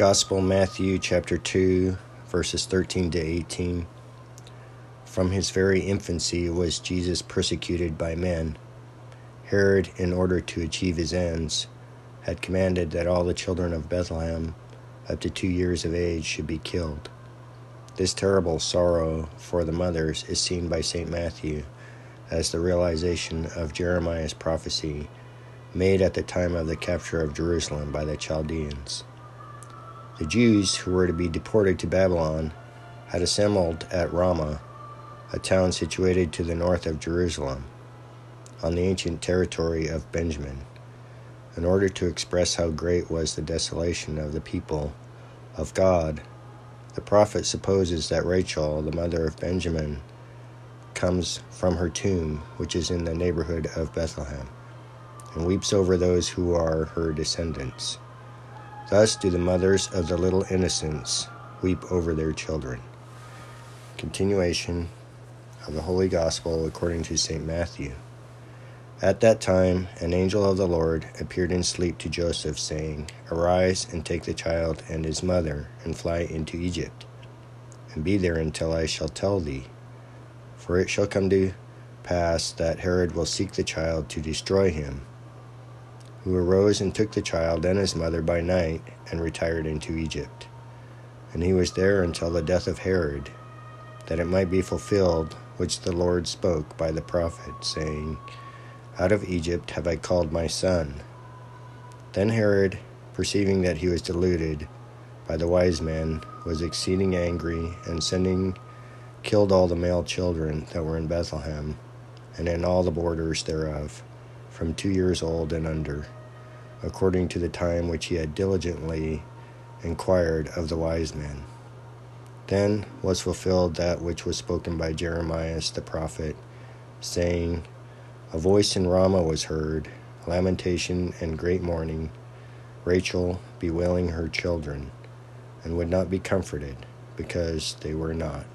Gospel Matthew chapter 2 verses 13 to 18 From his very infancy was Jesus persecuted by men. Herod in order to achieve his ends had commanded that all the children of Bethlehem up to 2 years of age should be killed. This terrible sorrow for the mothers is seen by St Matthew as the realization of Jeremiah's prophecy made at the time of the capture of Jerusalem by the Chaldeans the Jews who were to be deported to Babylon had assembled at Ramah, a town situated to the north of Jerusalem, on the ancient territory of Benjamin, in order to express how great was the desolation of the people of God. The prophet supposes that Rachel, the mother of Benjamin, comes from her tomb, which is in the neighborhood of Bethlehem, and weeps over those who are her descendants. Thus do the mothers of the little innocents weep over their children. Continuation of the Holy Gospel according to St. Matthew. At that time, an angel of the Lord appeared in sleep to Joseph, saying, Arise and take the child and his mother, and fly into Egypt, and be there until I shall tell thee. For it shall come to pass that Herod will seek the child to destroy him who arose and took the child and his mother by night and retired into Egypt. And he was there until the death of Herod, that it might be fulfilled which the Lord spoke by the prophet, saying, Out of Egypt have I called my son. Then Herod, perceiving that he was deluded by the wise men, was exceeding angry, and sending killed all the male children that were in Bethlehem and in all the borders thereof from two years old and under, according to the time which he had diligently inquired of the wise men. Then was fulfilled that which was spoken by Jeremiah the prophet, saying, A voice in Ramah was heard, lamentation and great mourning, Rachel bewailing her children, and would not be comforted, because they were not.